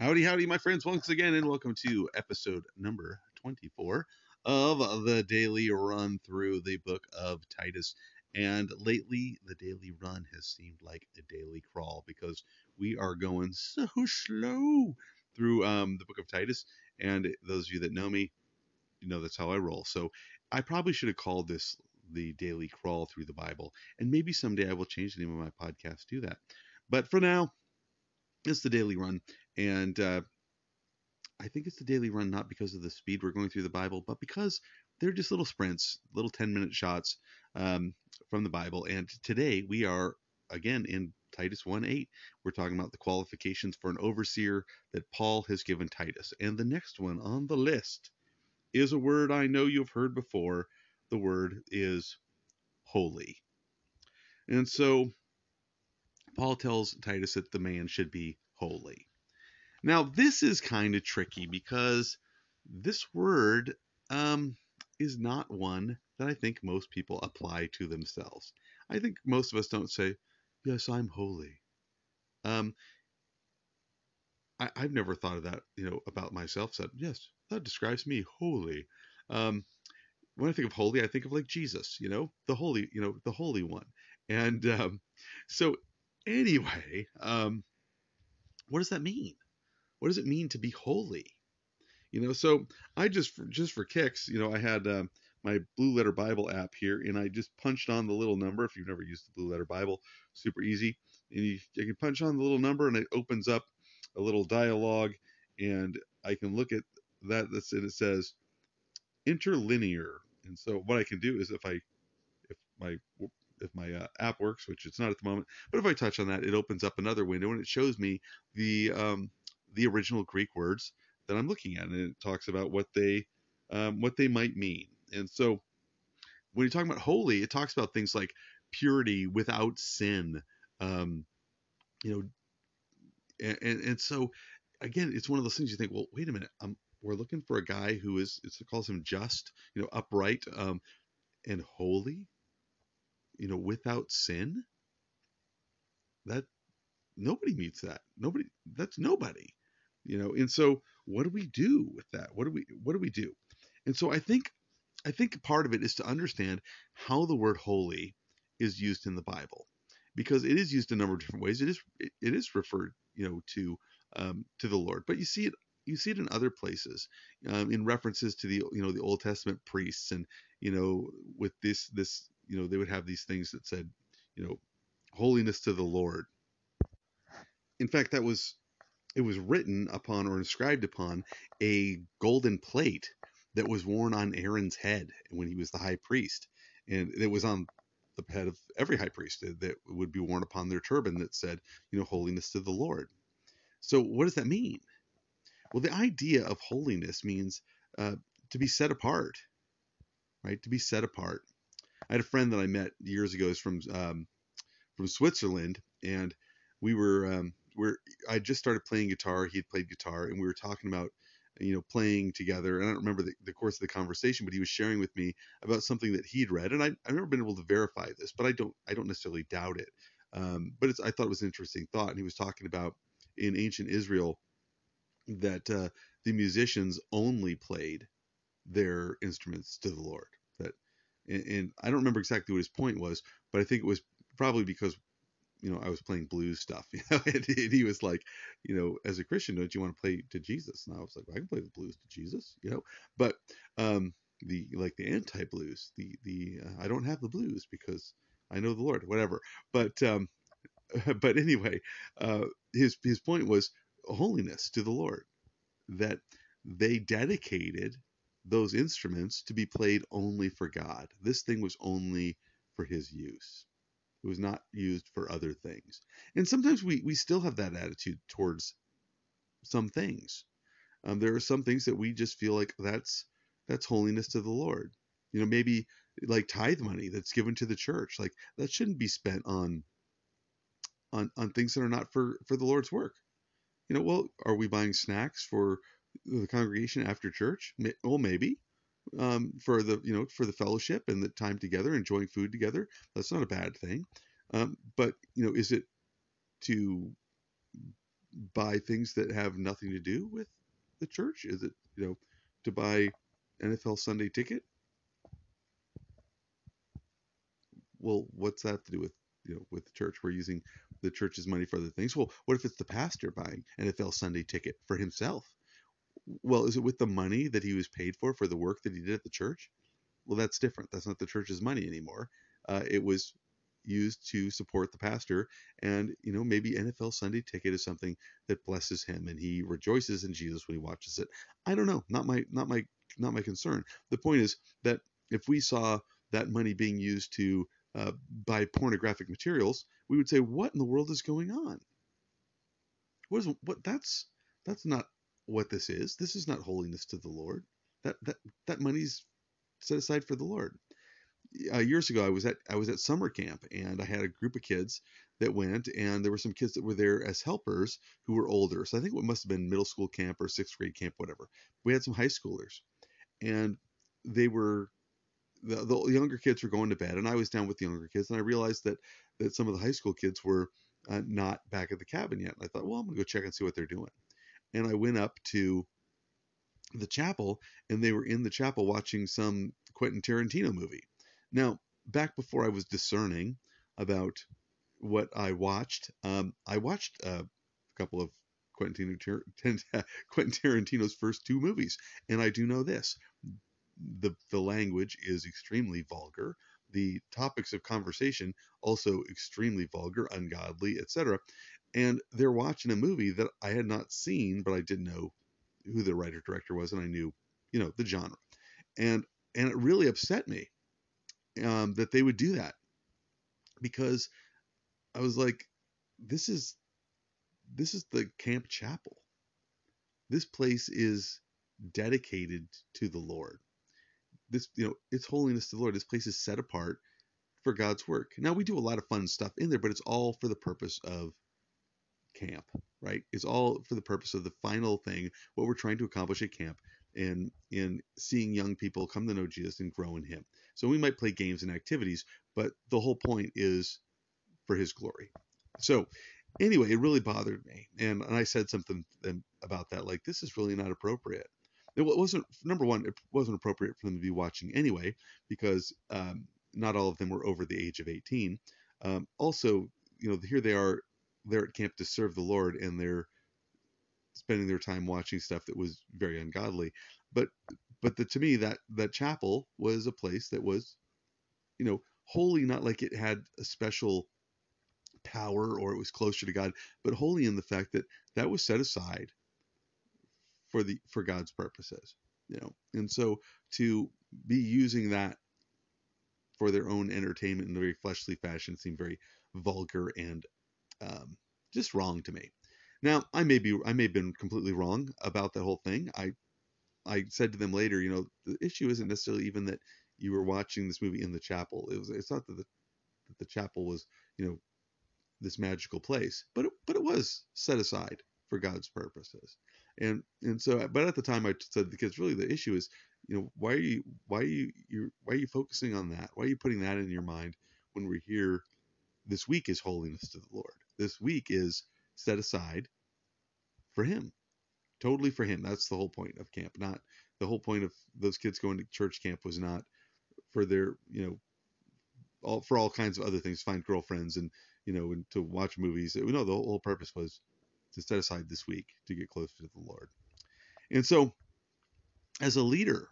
Howdy, howdy, my friends, once again, and welcome to episode number 24 of the daily run through the book of Titus. And lately, the daily run has seemed like a daily crawl because we are going so slow through um, the book of Titus. And those of you that know me, you know that's how I roll. So I probably should have called this the daily crawl through the Bible. And maybe someday I will change the name of my podcast to that. But for now, it's the daily run. And uh, I think it's the daily run not because of the speed we're going through the Bible, but because they're just little sprints, little 10 minute shots um, from the Bible. And today we are again in Titus 1 8. We're talking about the qualifications for an overseer that Paul has given Titus. And the next one on the list is a word I know you've heard before. The word is holy. And so Paul tells Titus that the man should be holy. Now, this is kind of tricky because this word um, is not one that I think most people apply to themselves. I think most of us don't say, Yes, I'm holy. Um, I, have never thought of that, you know, about myself. Said, yes, that describes me, holy. Um, when I think of holy, I think of like Jesus, you know, the holy, you know, the holy one. And um, so, anyway, um, what does that mean? What does it mean to be holy? You know, so I just just for kicks, you know, I had uh, my Blue Letter Bible app here, and I just punched on the little number. If you've never used the Blue Letter Bible, super easy, and you, you can punch on the little number, and it opens up a little dialogue, and I can look at that. That's and it says interlinear, and so what I can do is if I if my if my uh, app works, which it's not at the moment, but if I touch on that, it opens up another window and it shows me the um, the original Greek words that I'm looking at, and it talks about what they um, what they might mean. And so, when you're talking about holy, it talks about things like purity without sin. Um, you know, and, and, and so again, it's one of those things you think, well, wait a minute, um, we're looking for a guy who is it calls him just, you know, upright, um, and holy, you know, without sin. That nobody meets that. Nobody. That's nobody you know and so what do we do with that what do we what do we do and so i think i think part of it is to understand how the word holy is used in the bible because it is used a number of different ways it is it, is referred you know to um, to the lord but you see it you see it in other places um, in references to the you know the old testament priests and you know with this this you know they would have these things that said you know holiness to the lord in fact that was it was written upon or inscribed upon a golden plate that was worn on Aaron's head when he was the high priest. And it was on the head of every high priest that would be worn upon their turban that said, you know, holiness to the Lord. So, what does that mean? Well, the idea of holiness means uh, to be set apart, right? To be set apart. I had a friend that I met years ago. Is from um, from Switzerland, and we were um, where I just started playing guitar. He had played guitar, and we were talking about you know playing together. And I don't remember the, the course of the conversation, but he was sharing with me about something that he'd read, and I, I've never been able to verify this, but I don't I don't necessarily doubt it. Um, but I thought it was an interesting thought, and he was talking about in ancient Israel that uh, the musicians only played their instruments to the Lord. And, and I don't remember exactly what his point was, but I think it was probably because you know, I was playing blues stuff, you know, and, and, he was like, you know, as a Christian, don't you want to play to Jesus? And I was like, well, I can play the blues to Jesus, you know, but um, the like the anti blues, the the uh, I don't have the blues because I know the Lord, whatever. But um, but anyway, uh, his his point was holiness to the Lord, that they dedicated those instruments to be played only for God. This thing was only for His use. It was not used for other things. And sometimes we, we still have that attitude towards some things. Um, there are some things that we just feel like that's that's holiness to the Lord. You know, maybe like tithe money that's given to the church, like that shouldn't be spent on on on things that are not for for the Lord's work. You know, well, are we buying snacks for the congregation after church? Well, maybe um, for the you know for the fellowship and the time together, enjoying food together. That's not a bad thing. Um, but you know, is it to buy things that have nothing to do with the church? Is it, you know, to buy NFL Sunday ticket? Well, what's that to do with, you know, with the church? We're using the church's money for other things. Well, what if it's the pastor buying NFL Sunday ticket for himself? Well, is it with the money that he was paid for for the work that he did at the church? Well, that's different. That's not the church's money anymore. Uh, it was used to support the pastor, and you know maybe NFL Sunday Ticket is something that blesses him, and he rejoices in Jesus when he watches it. I don't know. Not my not my not my concern. The point is that if we saw that money being used to uh, buy pornographic materials, we would say, "What in the world is going on?" What is what? That's that's not what this is. This is not holiness to the Lord. That that that money's set aside for the Lord. Uh, years ago, I was at I was at summer camp, and I had a group of kids that went, and there were some kids that were there as helpers who were older. So I think it must have been middle school camp or sixth grade camp, whatever. We had some high schoolers, and they were the, the younger kids were going to bed, and I was down with the younger kids, and I realized that that some of the high school kids were uh, not back at the cabin yet. And I thought, well, I'm gonna go check and see what they're doing. And I went up to the chapel, and they were in the chapel watching some Quentin Tarantino movie. Now, back before I was discerning about what I watched, um, I watched a couple of Quentin, Tarantino's first two movies, and I do know this: the the language is extremely vulgar. The topics of conversation also extremely vulgar, ungodly, etc. And they're watching a movie that I had not seen, but I did know who the writer director was, and I knew, you know, the genre. And and it really upset me um, that they would do that because I was like, this is this is the camp chapel. This place is dedicated to the Lord. This you know it's holiness to the Lord. This place is set apart for God's work. Now we do a lot of fun stuff in there, but it's all for the purpose of camp, right? It's all for the purpose of the final thing, what we're trying to accomplish at camp, and in seeing young people come to know Jesus and grow in Him. So we might play games and activities, but the whole point is for His glory. So anyway, it really bothered me, and, and I said something about that, like this is really not appropriate. It wasn't number one. It wasn't appropriate for them to be watching anyway, because um, not all of them were over the age of 18. Um, also, you know, here they are, they're at camp to serve the Lord, and they're spending their time watching stuff that was very ungodly. But but the, to me that that chapel was a place that was, you know, holy not like it had a special power or it was closer to God, but holy in the fact that that was set aside for the for God's purposes, you know. And so to be using that for their own entertainment in a very fleshly fashion seemed very vulgar and um, just wrong to me. Now, I may be I may have been completely wrong about that whole thing. I I said to them later, you know, the issue isn't necessarily even that you were watching this movie in the chapel. It was it's not that the that the chapel was, you know, this magical place, but it, but it was set aside for God's purposes. And and so but at the time I said to the kids really the issue is, you know, why are you why are you you why are you focusing on that? Why are you putting that in your mind when we're here this week is holiness to the Lord. This week is set aside for him totally for him. That's the whole point of camp not the whole point of those kids going to church camp was not for their you know all for all kinds of other things find girlfriends and you know and to watch movies. You know the whole purpose was to set aside this week to get closer to the lord. And so as a leader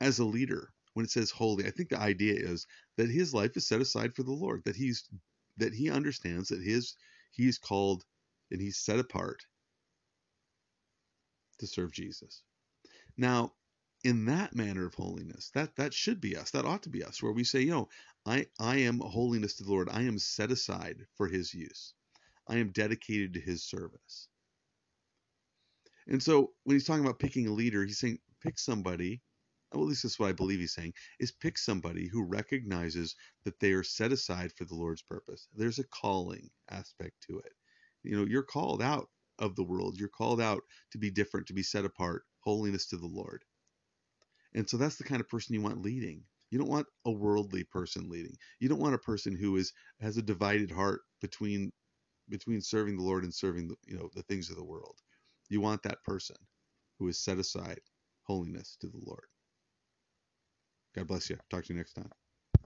as a leader when it says holy i think the idea is that his life is set aside for the lord that he's that he understands that his he's called and he's set apart to serve Jesus. Now, in that manner of holiness, that that should be us. That ought to be us, where we say, you know, I I am holiness to the Lord. I am set aside for His use. I am dedicated to His service. And so when he's talking about picking a leader, he's saying pick somebody. Well, at least that's what I believe he's saying is pick somebody who recognizes that they are set aside for the Lord's purpose. There's a calling aspect to it. You know, you're called out of the world. You're called out to be different, to be set apart, holiness to the Lord. And so that's the kind of person you want leading. You don't want a worldly person leading. You don't want a person who is has a divided heart between between serving the Lord and serving the, you know the things of the world. You want that person who is set aside holiness to the Lord. God bless you. Talk to you next time.